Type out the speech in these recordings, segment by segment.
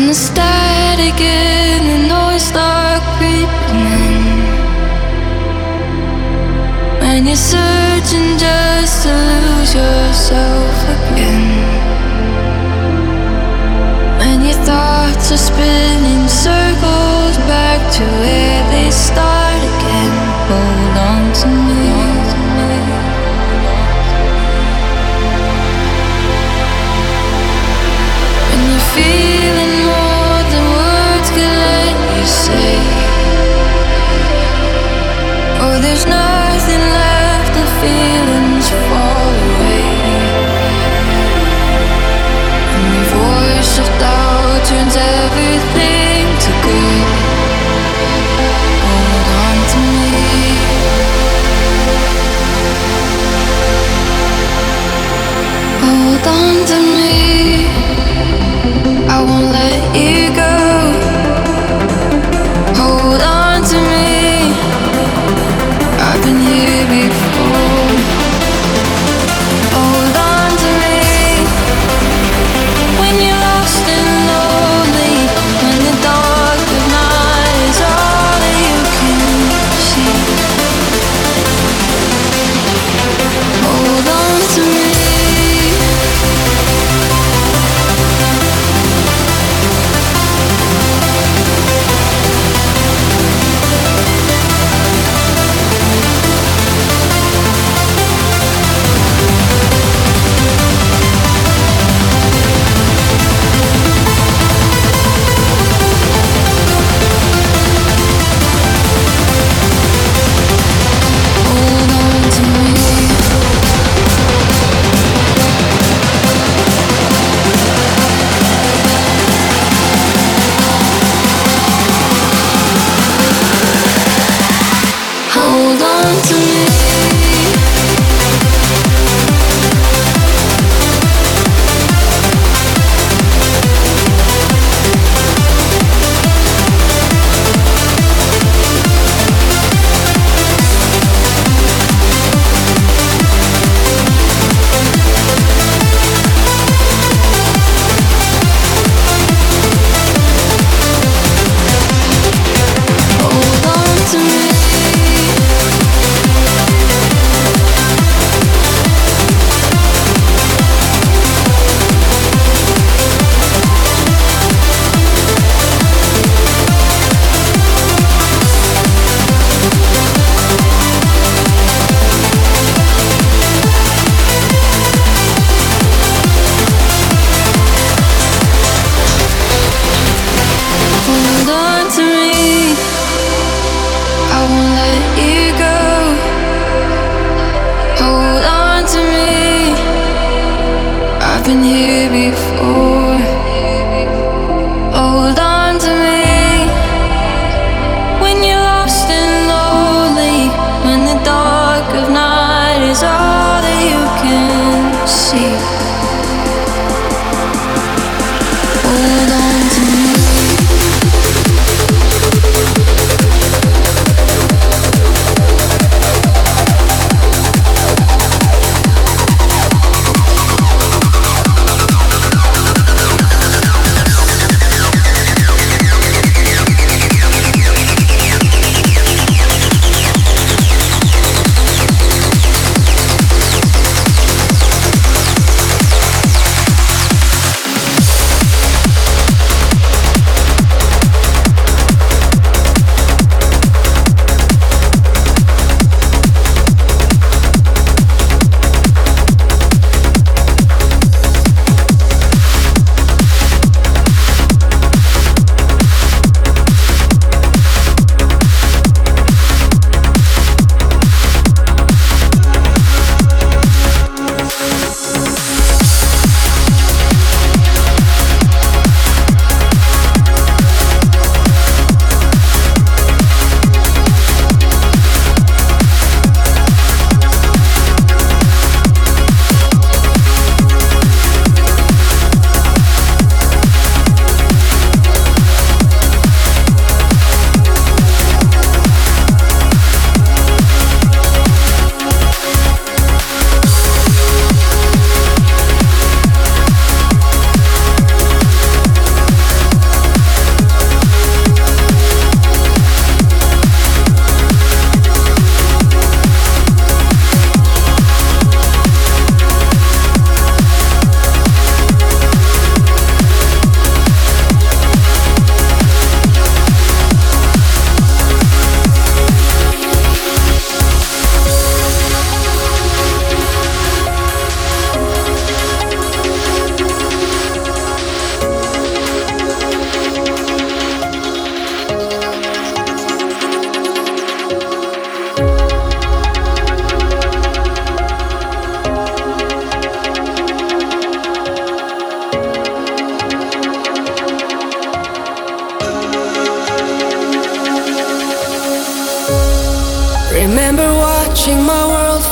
the static and the noise start creeping in. When you're searching just to lose yourself again. When your thoughts are spinning circles back to where they start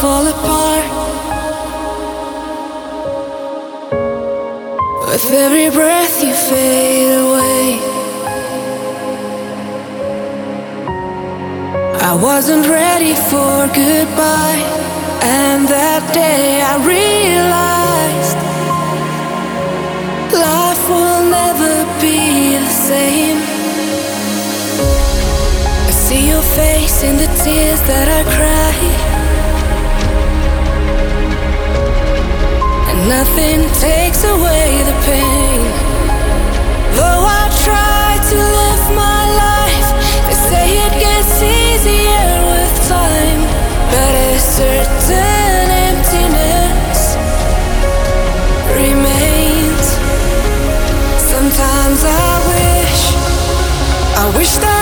fall apart. With every breath you fade away. I wasn't ready for goodbye, and that day I realized life will never be the same. I see your face in the tears that I cry, Nothing takes away the pain. Though I try to live my life, they say it gets easier with time. But a certain emptiness remains. Sometimes I wish, I wish that.